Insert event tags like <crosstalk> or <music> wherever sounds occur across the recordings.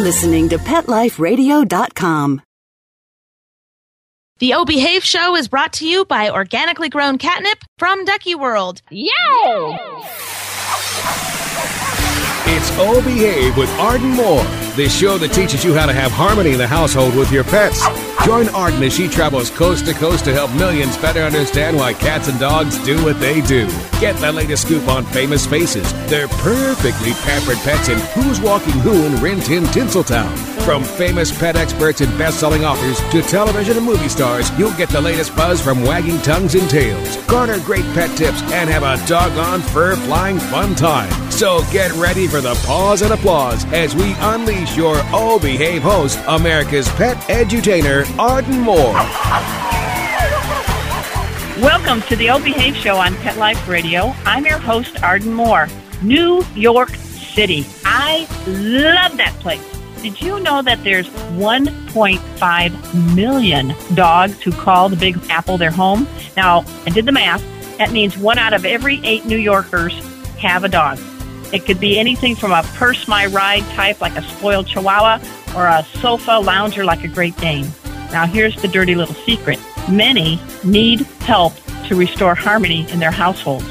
listening to PetLifeRadio.com. The O Behave Show is brought to you by organically grown catnip from Ducky World. Yo! It's O Behave with Arden Moore, the show that teaches you how to have harmony in the household with your pets. Join Arden as she travels coast to coast to help millions better understand why cats and dogs do what they do. Get the latest scoop on famous faces, their perfectly pampered pets, and who's walking who in Rin Tin Tinseltown. From famous pet experts and best-selling authors to television and movie stars, you'll get the latest buzz from wagging tongues and tails. Garner great pet tips and have a doggone fur-flying fun time. So get ready for the pause and applause as we unleash your O Behave host, America's pet edutainer, Arden Moore. Welcome to the O Behave Show on Pet Life Radio. I'm your host, Arden Moore. New York City. I love that place. Did you know that there's 1.5 million dogs who call the Big Apple their home? Now, I did the math. That means one out of every eight New Yorkers have a dog. It could be anything from a purse my ride type like a spoiled chihuahua or a sofa lounger like a Great Dane. Now, here's the dirty little secret. Many need help to restore harmony in their households.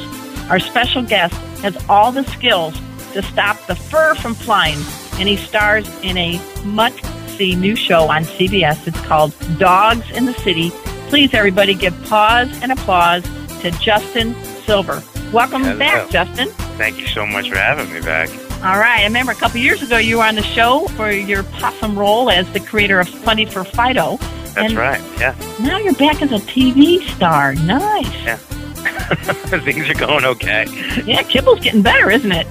Our special guest has all the skills to stop the fur from flying, and he stars in a must see new show on CBS. It's called Dogs in the City. Please, everybody, give pause and applause to Justin Silver. Welcome Hello. back, Justin. Thank you so much for having me back. All right. I remember a couple years ago you were on the show for your possum role as the creator of Funny for Fido. That's And right. Yeah. Now you're back as a TV star. Nice. Yeah. <laughs> Things are going okay. Yeah, Kibble's getting better, isn't it?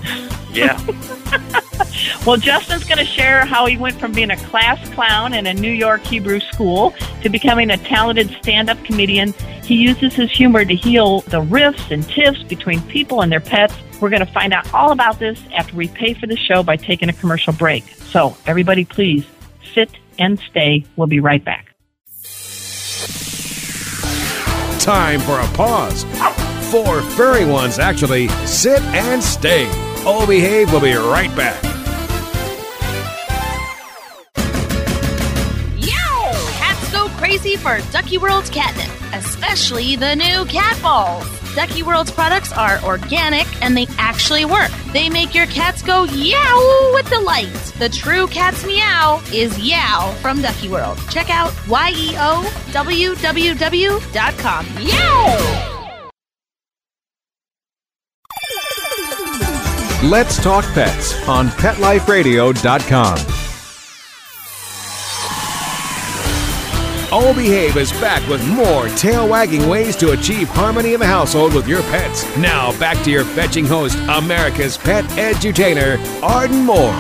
Yeah. <laughs> Well, Justin's going to share how he went from being a class clown in a New York Hebrew school to becoming a talented stand up comedian. He uses his humor to heal the rifts and tiffs between people and their pets. We're going to find out all about this after we pay for the show by taking a commercial break. So, everybody, please sit and stay. We'll be right back. Time for a pause. Four furry ones, actually. Sit and stay. O Behave We'll be right back. Yow! Cats go crazy for Ducky World's catnip, especially the new cat balls. Ducky World's products are organic and they actually work. They make your cats go yow with delight. The true cat's meow is yow from Ducky World. Check out Y-E-O-W-W-W.com. Yow! Let's Talk Pets on PetLifeRadio.com. O Behave is back with more tail wagging ways to achieve harmony in the household with your pets. Now back to your fetching host, America's pet edutainer, Arden Moore.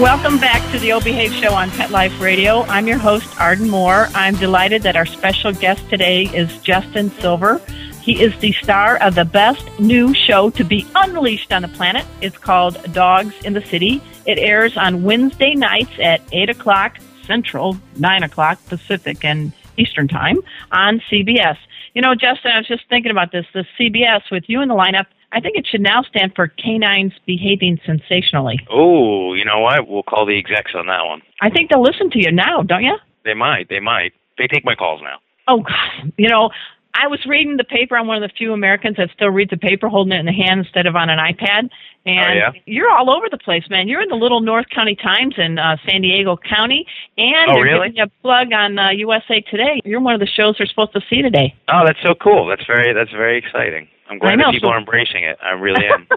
Welcome back to the O Behave Show on Pet Life Radio. I'm your host, Arden Moore. I'm delighted that our special guest today is Justin Silver. He is the star of the best new show to be unleashed on the planet. It's called Dogs in the City. It airs on Wednesday nights at 8 o'clock Central, 9 o'clock Pacific and Eastern Time on CBS. You know, Justin, I was just thinking about this. The CBS with you in the lineup, I think it should now stand for Canines Behaving Sensationally. Oh, you know what? We'll call the execs on that one. I think they'll listen to you now, don't you? They might. They might. They take my calls now. Oh, God. You know, I was reading the paper. I'm one of the few Americans that still reads the paper holding it in the hand instead of on an iPad. And Oh, yeah? you're all over the place, man. You're in the Little North County Times in uh, San Diego County, and Oh, really? giving you a plug on uh, USA Today. You're one of the shows they're supposed to see today. Oh, that's so cool. That's very. That's very exciting. I'm glad know, that people so- are embracing it. I really am. <laughs>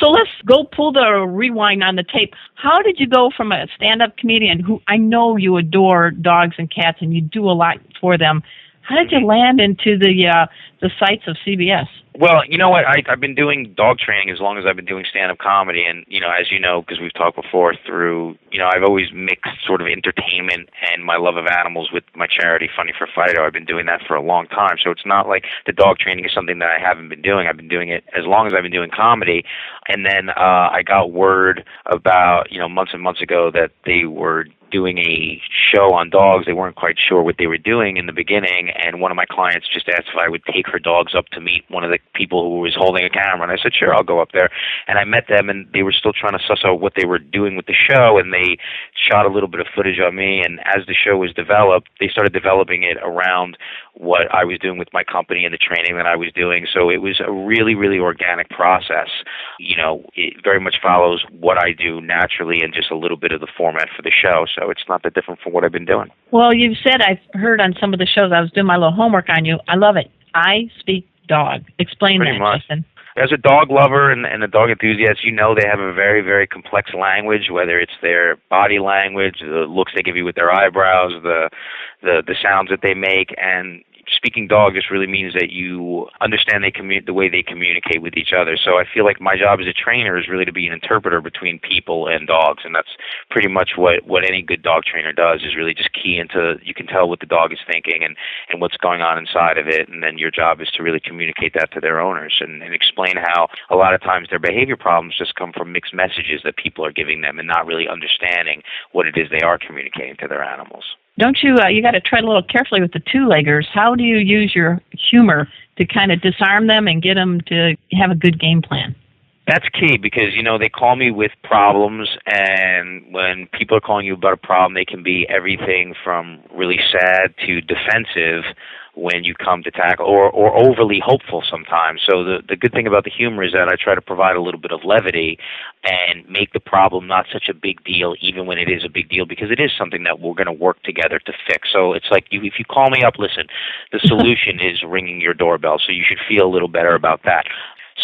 So let's go pull the rewind on the tape. How did you go from a stand-up comedian who I know you adore dogs and cats and you do a lot for them? How did you land into the uh, the sites of CBS? Well, you know what? I, I've been doing dog training as long as I've been doing stand-up comedy, and you know, as you know, because we've talked before, through you know, I've always mixed sort of entertainment and my love of animals with my charity, Funny for Fido. I've been doing that for a long time, so it's not like the dog training is something that I haven't been doing. I've been doing it as long as I've been doing comedy, and then uh, I got word about you know months and months ago that they were doing a show on dogs. They weren't quite sure what they were doing in the beginning, and one of my clients just asked if I would take her dogs up to meet one of the people who was holding a camera, and I said, "Sure, I'll go up there." And I met them, and they were still trying to suss out what they were doing with the show, and they shot a little bit of footage on me. And as the show was developed, they started developing it around what I was doing with my company and the training that I was doing. So it was a really, really organic process. You know, it very much follows what I do naturally and just a little bit of the format for the show. So it's not that different from what I've been doing. Well, you've said I've heard on some of the shows I was doing my little homework on you. I love it. I speak dog. Explain Pretty that, much. Justin. as a dog lover and, and a dog enthusiast, you know they have a very, very complex language. Whether it's their body language, the looks they give you with their eyebrows, the the the sounds that they make, and speaking dog just really means that you understand they commu- the way they communicate with each other. So I feel like my job as a trainer is really to be an interpreter between people and dogs, and that's pretty much what what any good dog trainer does is really just key into you can tell what the dog is thinking and and what's going on inside of it, and then your job is to really communicate that to their owners and, and explain how a lot of times their behavior problems just come from mixed messages that people are giving them and not really understanding what it is they are communicating to their animals. Don't you? Uh, you got to tread a little carefully with the two-leggers. How do you use your humor to kind of disarm them and get them to have a good game plan? That's key because you know they call me with problems, and when people are calling you about a problem, they can be everything from really sad to defensive when you come to tackle or or overly hopeful sometimes. So the the good thing about the humor is that I try to provide a little bit of levity and make the problem not such a big deal even when it is a big deal because it is something that we're going to work together to fix. So it's like you if you call me up, listen, the <laughs> solution is ringing your doorbell, so you should feel a little better about that.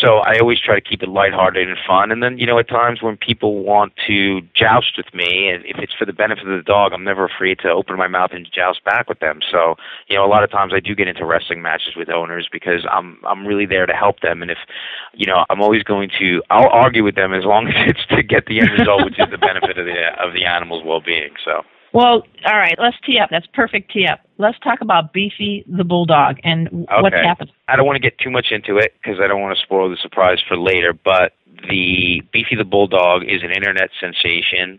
So I always try to keep it lighthearted and fun. And then, you know, at times when people want to joust with me, and if it's for the benefit of the dog, I'm never afraid to open my mouth and joust back with them. So, you know, a lot of times I do get into wrestling matches with owners because I'm I'm really there to help them. And if, you know, I'm always going to I'll argue with them as long <laughs> as it's to get the end result, which is the benefit of the of the animal's well-being. So. Well, all right, let's tee up. That's perfect tee up. Let's talk about Beefy the Bulldog and what's Okay. happened. I don't want to get too much into it because I don't want to spoil the surprise for later. But the Beefy the Bulldog is an internet sensation.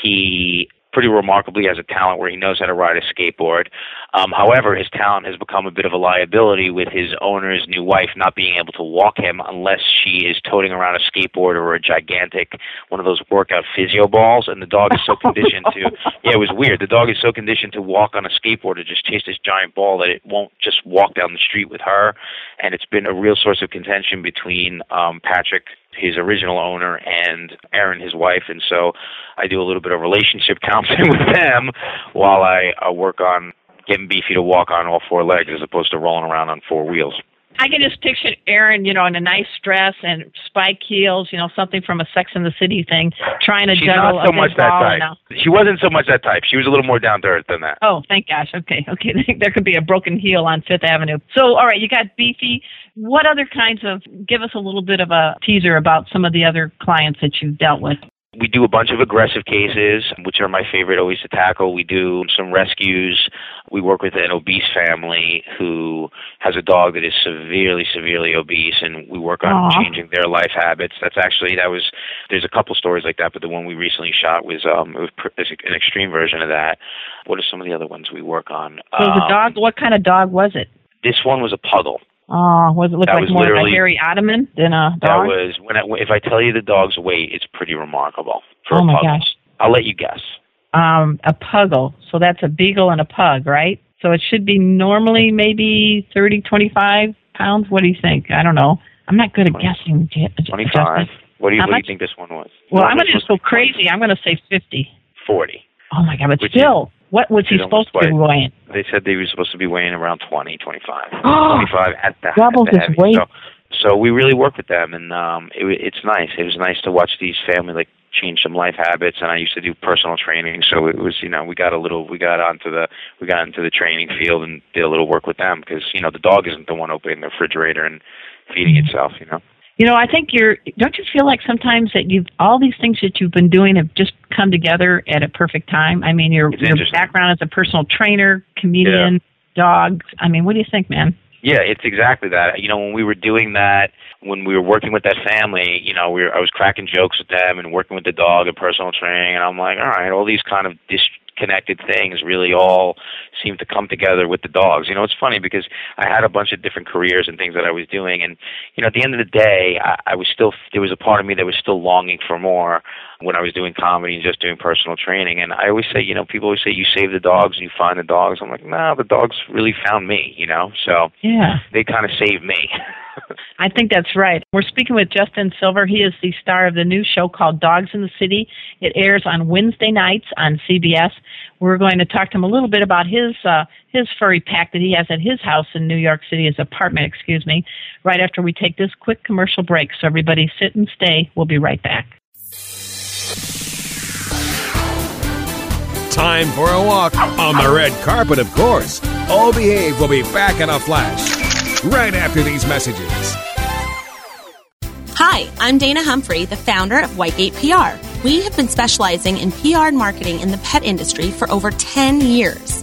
He pretty remarkably has a talent where he knows how to ride a skateboard. Um, however, his talent has become a bit of a liability with his owner's new wife not being able to walk him unless she is toting around a skateboard or a gigantic one of those workout physio balls. And the dog is so <laughs> conditioned to <laughs> yeah, it was weird. The dog is so conditioned to walk on a skateboard to just chase this giant ball that it won't just walk down the street with her. And it's been a real source of contention between um, Patrick, his original owner, and Erin, his wife. And so I do a little bit of relationship <laughs> counseling with them while I uh, work on getting Beefy to walk on all four legs as opposed to rolling around on four wheels. I can just picture Erin, you know, in a nice dress and spike heels, you know, something from a Sex and the City thing, trying to She's juggle not so a much that type. She wasn't so much that type. She was a little more down to earth than that. Oh, thank gosh. Okay, okay. <laughs> there could be a broken heel on Fifth Avenue. So, all right, you got Beefy. What other kinds of? Give us a little bit of a teaser about some of the other clients that you've dealt with. We do a bunch of aggressive cases, which are my favorite always to tackle. We do some rescues. We work with an obese family who has a dog that is severely, severely obese, and we work on Aw. changing their life habits. That's actually that was. There's a couple stories like that, but the one we recently shot was um it was an extreme version of that. What are some of the other ones we work on? So the Um, dog. What kind of dog was it? This one was a puggle. Oh, was it look That like more like a hairy Ottoman than a dog? That was when I, if I tell you the dog's weight, it's pretty remarkable for oh a my gosh. I'll let you guess. Um, a puggle. So that's a beagle and a pug, right? So it should be normally maybe thirty, twenty-five pounds. What do you think? I don't know. I'm not good at Twenty- guessing. J- J- Twenty-five. What do you what do you think this one was? Well, No, I'm going to just go crazy. I'm going to say 50. Forty. Oh my God, but Which still, what was he supposed to be weighing? They said they were supposed to be weighing around 20, 25. <gasps> Oh, 25 at the, doubles at the his weight. So, so we really work with them, and um, it, it's nice. It was nice to watch these family like change some life habits. And I used to do personal training, so it was you know we got a little we got onto the we got into the training field and did a little work with them because you know the dog isn't the one opening the refrigerator and feeding Mm-hmm. itself. You know. You know, I think you're. Don't you feel like sometimes that you've all these things that you've been doing have just come together at a perfect time? I mean, your It's your background as a personal trainer, comedian, dogs. I mean, what do you think, man? Yeah, it's exactly that. You know, when we were doing that, when we were working with that family, you know, we were I was cracking jokes with them and working with the dog and personal training, and I'm like, all right, all these kind of dis- connected things really all seem to come together with the dogs. You know, it's funny because I had a bunch of different careers and things that I was doing, and you know, at the end of the day, I, I was still there was a part of me that was still longing for more when I was doing comedy and just doing personal training. And I always say, you know, people always say you save the dogs and you find the dogs. I'm like, no, nah, the dogs really found me. You know, so yeah, they kind of saved me. <laughs> I think that's right. We're speaking with Justin Silver. He is the star of the new show called Dogs in the City. It airs on Wednesday nights on CBS. We're going to talk to him a little bit about his uh, his furry pack that he has at his house in New York City, his apartment, excuse me, right after we take this quick commercial break. So everybody sit and stay. We'll be right back. Time for a walk on the red carpet, of course. O Behave will be back in a flash right after these messages. Hi, I'm Dana Humphrey, the founder of Whitegate PR. We have been specializing in PR and marketing in the pet industry for over 10 years.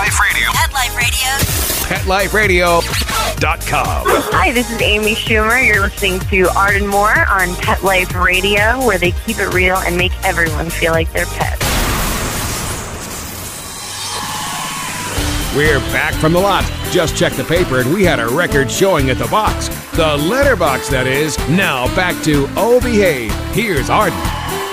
Life Radio. Pet Life Radio. Radio. PetLifeRadio.com. Hi, this is Amy Schumer. You're listening to Arden Moore on Pet Life Radio, where they keep it real and make everyone feel like they're pets. We're back from the lot. Just checked the paper and we had a record showing at the box. The letterbox, that is. Now back to Oh Behave. Here's Arden.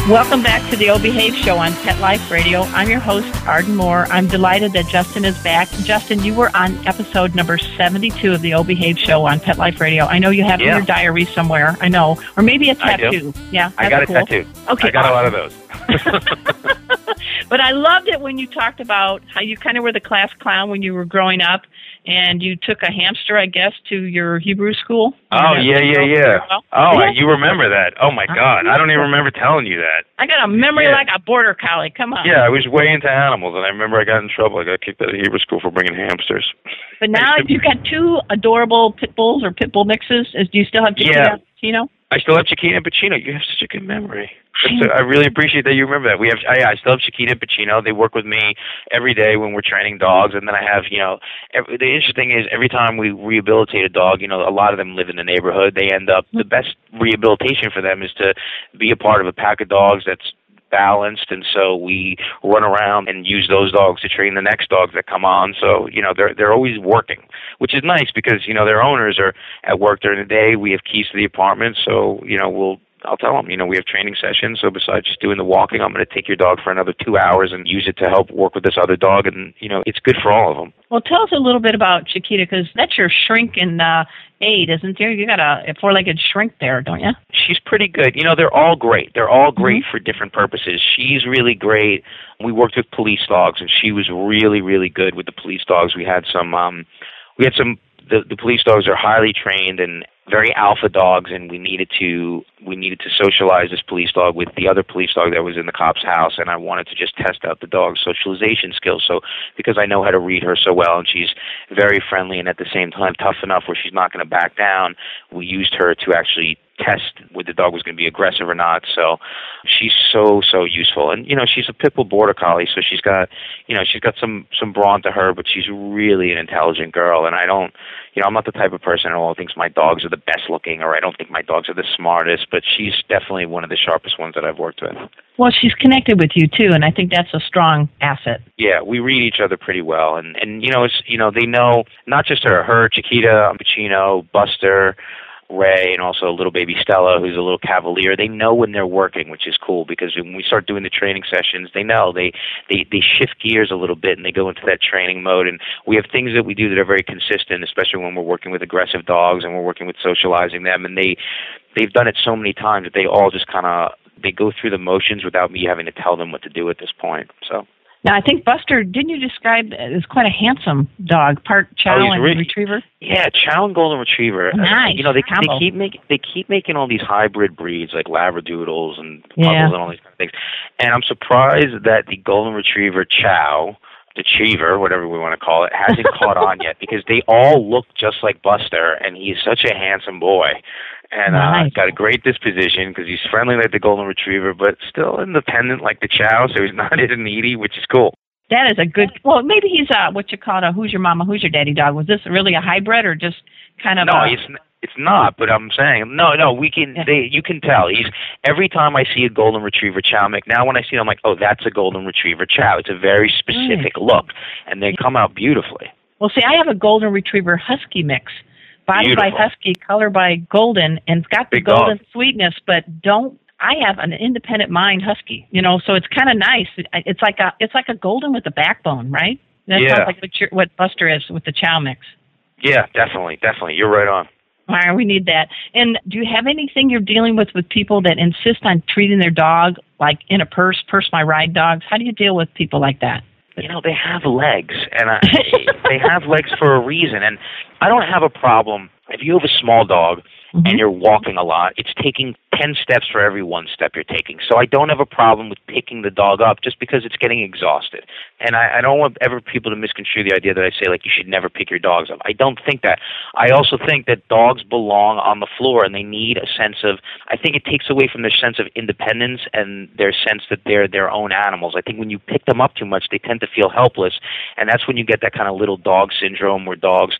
Welcome back to the O Behave Show on Pet Life Radio. I'm your host, Arden Moore. I'm delighted that Justin is back. Justin, you were on episode number 72 of the O Behave Show on Pet Life Radio. I know you have yeah. in your diary somewhere. I know. Or maybe a tattoo. Yeah. I got cool. a tattoo. Okay. I got awesome. a lot of those. <laughs> but I loved it when you talked about how you kind of were the class clown when you were growing up and you took a hamster, I guess, to your Hebrew school. Oh yeah, yeah, yeah. Oh, yeah. you remember that? Oh my uh-huh. God, I don't even remember telling you that. I got a memory Yeah. like a border collie. Come on. Yeah, I was way into animals, and I remember I got in trouble. I got kicked out of Hebrew school for bringing hamsters. But now <laughs> you've got two adorable pit bulls or pit bull mixes. Is, do you still have Chiquita Yeah. and Pacino? I still have Chiquita and Pacino. You have such a good memory. I really appreciate that you remember that. We have, I, I still have Chiquita and Pacino. They work with me every day when we're training dogs, and then I have, you know, every, the interesting thing is every time we rehabilitate a dog, you know, a lot of them live in the neighborhood. They end up the mm-hmm. best rehabilitation for them is to be a part of a pack of dogs that's balanced and so we run around and use those dogs to train the next dogs that come on. So you know they're they're always working which is nice because you know their owners are at work during the day. We have keys to the apartment so you know we'll I'll tell them, you know, we have training sessions. So besides just doing the walking, I'm going to take your dog for another two hours and use it to help work with this other dog. And, you know, it's good for all of them. Well, tell us a little bit about Chiquita because that's your shrink and uh, aid, isn't there? You got a, a four-legged shrink there, don't you? She's pretty good. You know, they're all great. They're all great for different purposes. She's really great. We worked with police dogs, and she was really, really good with the police dogs. We had some, um, we had some. The, the police dogs are highly trained and very alpha dogs, and we needed to we needed to socialize this police dog with the other police dog that was in the cop's house, and I wanted to just test out the dog's socialization skills. So because I know how to read her so well, and she's very friendly and at the same time tough enough where she's not going to back down, we used her to actually test whether the dog was going to be aggressive or not. So she's so so useful, and you know she's a pit bull border collie, so she's got you know she's got some some brawn to her, but she's really an intelligent girl, and I don't you know I'm not the type of person who thinks my dogs are the best looking or I don't think my dogs are the smartest, but she's definitely one of the sharpest ones that I've worked with. Well, she's connected with you too, and I think that's a strong asset. Yeah, we read each other pretty well, and and you know it's you know they know not just her, her Chiquita, Pacino, Buster. Ray and also little baby Stella, who's a little cavalier. They know when they're working, which is cool because when we start doing the training sessions, they know they they they shift gears a little bit and they go into that training mode. And we have things that we do that are very consistent, especially when we're working with aggressive dogs and we're working with socializing them. And they they've done it so many times that they all just kind of they go through the motions without me having to tell them what to do at this point. So. Now, I think Buster, didn't you describe as quite a handsome dog, part chow Oh, and really- retriever? Yeah, Chow and Golden Retriever. uh, Nice You know, they combo. they keep making they keep making all these hybrid breeds like Labradoodles and puggles Yeah. and all these kind of things. And I'm surprised that the Golden Retriever Chow, the Cheever, whatever we want to call it, hasn't caught on yet because they all look just like Buster, and he's such a handsome boy. And uh, Nice. got a great disposition because he's friendly like the Golden Retriever, but still independent like the Chow, so he's <laughs> not and needy, which is cool. That is a good. Well, maybe he's uh what you call a who's your mama, who's your daddy dog. Was this really a hybrid or just kind of? No, a, it's it's not. But I'm saying no, no. We can. They, you can tell. He's every time I see a golden retriever chow mix. Now when I see it, I'm like, oh, that's a golden retriever chow. It's a very specific look, and they come out beautifully. Well, see, I have a golden retriever husky mix, body by husky, color by golden, and it's got the Big dog. golden sweetness, but don't. I have an independent mind husky, you know, so it's kind of nice. It's like a it's like a golden with a backbone, right? That Yeah. sounds like what, your, what Buster is with the chow mix. Yeah, definitely, definitely. You're right on. All right, we need that. And do you have anything you're dealing with with people that insist on treating their dog like in a purse, purse my ride dogs? How do you deal with people like that? You know they have legs and I, they have legs for a reason and i don't have a problem if you have a small dog Mm-hmm. and you're walking a lot it's taking 10 steps for every one step you're taking. So i don't have a problem with picking the dog up just because it's getting exhausted. And i, I don't want ever people to misconstrue the idea that i say like you should never pick your dogs up. I don't think that. I also think that dogs belong on the floor and they need a sense of i think it takes away from their sense of independence and their sense that they're their own animals. I think when you pick them up too much they tend to feel helpless. And that's when you get that kind of little dog syndrome where dogs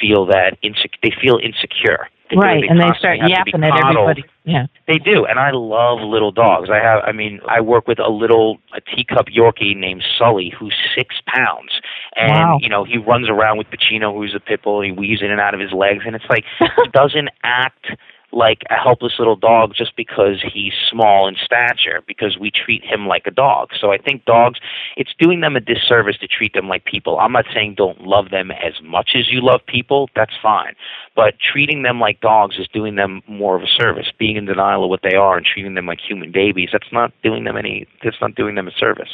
feel that insec- they feel insecure They right, and they start have to be yapping at everybody. Yeah. They do, and I love little dogs. I have, I mean, I work with a little a teacup Yorkie named Sully, who's six pounds, and Wow. you know he runs around with Pacino, who's a pit bull. He weaves in and out of his legs, and it's like he <laughs> doesn't act like a helpless little dog just because he's small in stature because we treat him like a dog. So I think dogs it's doing them a disservice to treat them like people. I'm not saying don't love them as much as you love people, that's fine. But treating them like dogs is doing them more of a service. Being in denial of what they are and treating them like human babies, that's not doing them any that's not doing them a service.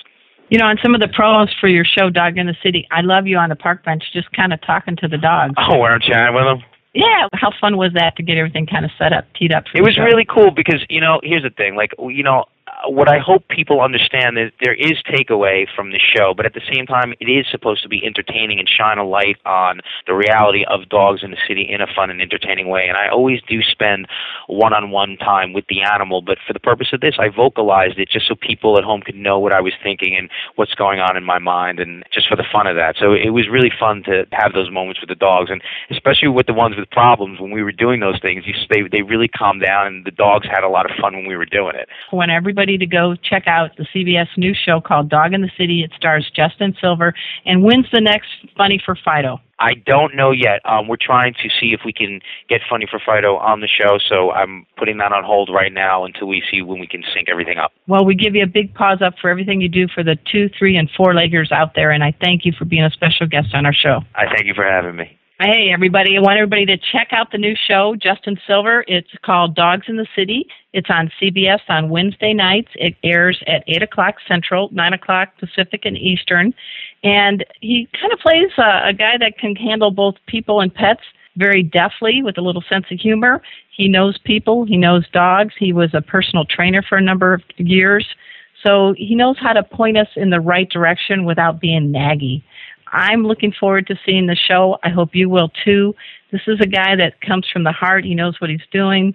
You know, on some of the promos for your show, Dog in the City, I love you on the park bench, just kind of talking to the dogs. Oh, we're chatting with them. Yeah, how fun was that to get everything kind of set up, teed up? For It was show? really cool because you know here's the thing like you know what I hope people understand is there is takeaway from the show, but at the same time it is supposed to be entertaining and shine a light on the reality of dogs in the city in a fun and entertaining way. And I always do spend one-on-one time with the animal, but for the purpose of this, I vocalized it just so people at home could know what I was thinking and what's going on in my mind, and just for the fun of that. So it was really fun to have those moments with the dogs, and especially with the ones with problems when we were doing those things. They they really calmed down, and the dogs had a lot of fun when we were doing it. I want everybody to go check out the CBS News show called Dog in the City. It stars Justin Silver. And when's the next Funny for Fido? I don't know yet. Um, we're trying to see if we can get Funny for Fido on the show, so I'm putting that on hold right now until we see when we can sync everything up. Well, we give you a big pause up for everything you do for the two, three, and four leggers out there. And I thank you for being a special guest on our show. I thank you for having me. Hey, everybody. I want everybody to check out the new show, Justin Silver. It's called Dogs in the City. It's on CBS on Wednesday nights. It airs at 8 o'clock Central, 9 o'clock Pacific and Eastern. And he kind of plays a, a guy that can handle both people and pets very deftly with a little sense of humor. He knows people, he knows dogs. He was a personal trainer for a number of years. So he knows how to point us in the right direction without being naggy. I'm looking forward to seeing the show. I hope you will too. This is a guy that comes from the heart. He knows what he's doing.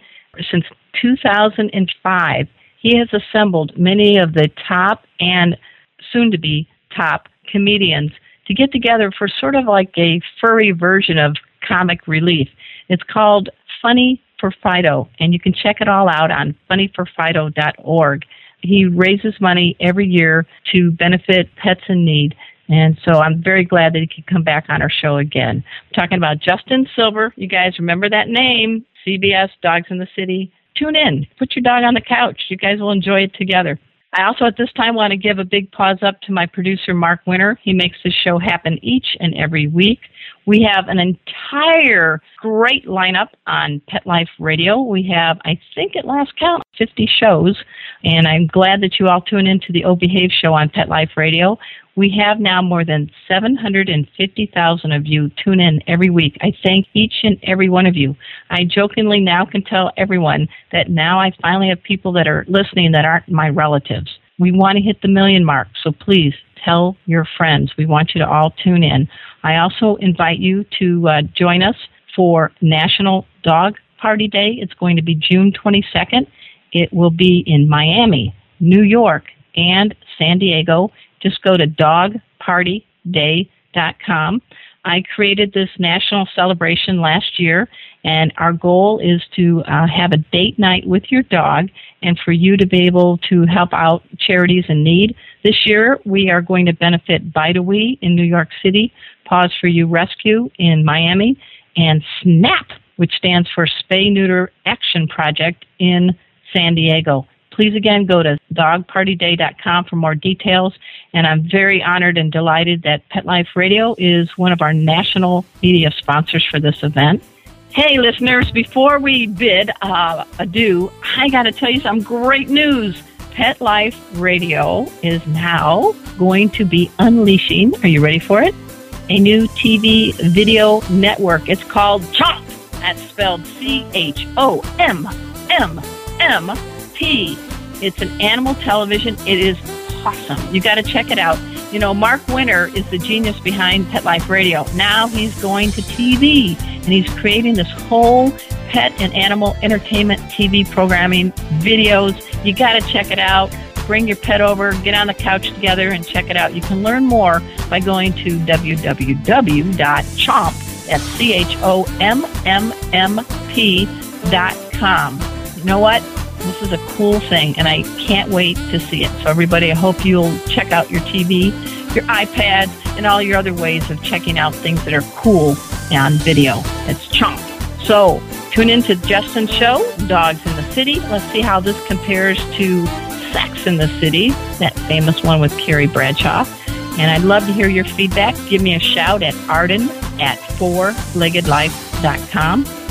Since 2005, he has assembled many of the top and soon to be top comedians to get together for sort of like a furry version of comic relief. It's called Funny for Fido, and you can check it all out on funnyforfido.org. He raises money every year to benefit pets in need. And so I'm very glad that he could come back on our show again. I'm talking about Justin Silver. You guys remember that name, CBS, Dogs in the City. Tune in. Put your dog on the couch. You guys will enjoy it together. I also at this time want to give a big pause up to my producer, Mark Winter. He makes this show happen each and every week. We have an entire great lineup on Pet Life Radio. We have, I think at last count, 50 shows, and I'm glad that you all tune into the O Behave show on Pet Life Radio. We have now more than 750,000 of you tune in every week. I thank each and every one of you. I jokingly now can tell everyone that now I finally have people that are listening that aren't my relatives. We want to hit the million mark, so please tell your friends. We want you to all tune in. I also invite you to uh, join us for National Dog Party Day. It's going to be June 22nd. It will be in Miami, New York, and San Diego. Just go to dogpartyday.com. I created this national celebration last year, and our goal is to uh, have a date night with your dog and for you to be able to help out charities in need. This year, we are going to benefit Bide-A-Wee in New York City, Paws for You Rescue in Miami, and SNAP, which stands for Spay Neuter Action Project in San Diego please again go to dogpartyday.com for more details. And I'm very honored and delighted that Pet Life Radio is one of our national media sponsors for this event. Hey, listeners, before we bid uh, adieu, I got to tell you some great news. Pet Life Radio is now going to be unleashing, are you ready for it? A new TV video network. It's called CHOMP. That's spelled C H O M M M P. It's an animal television. It is awesome. You got to check it out. You know, Mark Winter is the genius behind Pet Life Radio. Now he's going to TV and he's creating this whole pet and animal entertainment TV programming videos. You got to check it out. Bring your pet over, get on the couch together and check it out. You can learn more by going to www.chomp, that's C-H-O-M-M-M-P dot com. You know what? This is a cool thing, and I can't wait to see it. So, everybody, I hope you'll check out your TV, your iPad, and all your other ways of checking out things that are cool on video. It's Chomp. So, tune in to Justin's show, Dogs in the City. Let's see how this compares to Sex in the City, that famous one with Carrie Bradshaw. And I'd love to hear your feedback. Give me a shout at arden at fourleggedlife.com.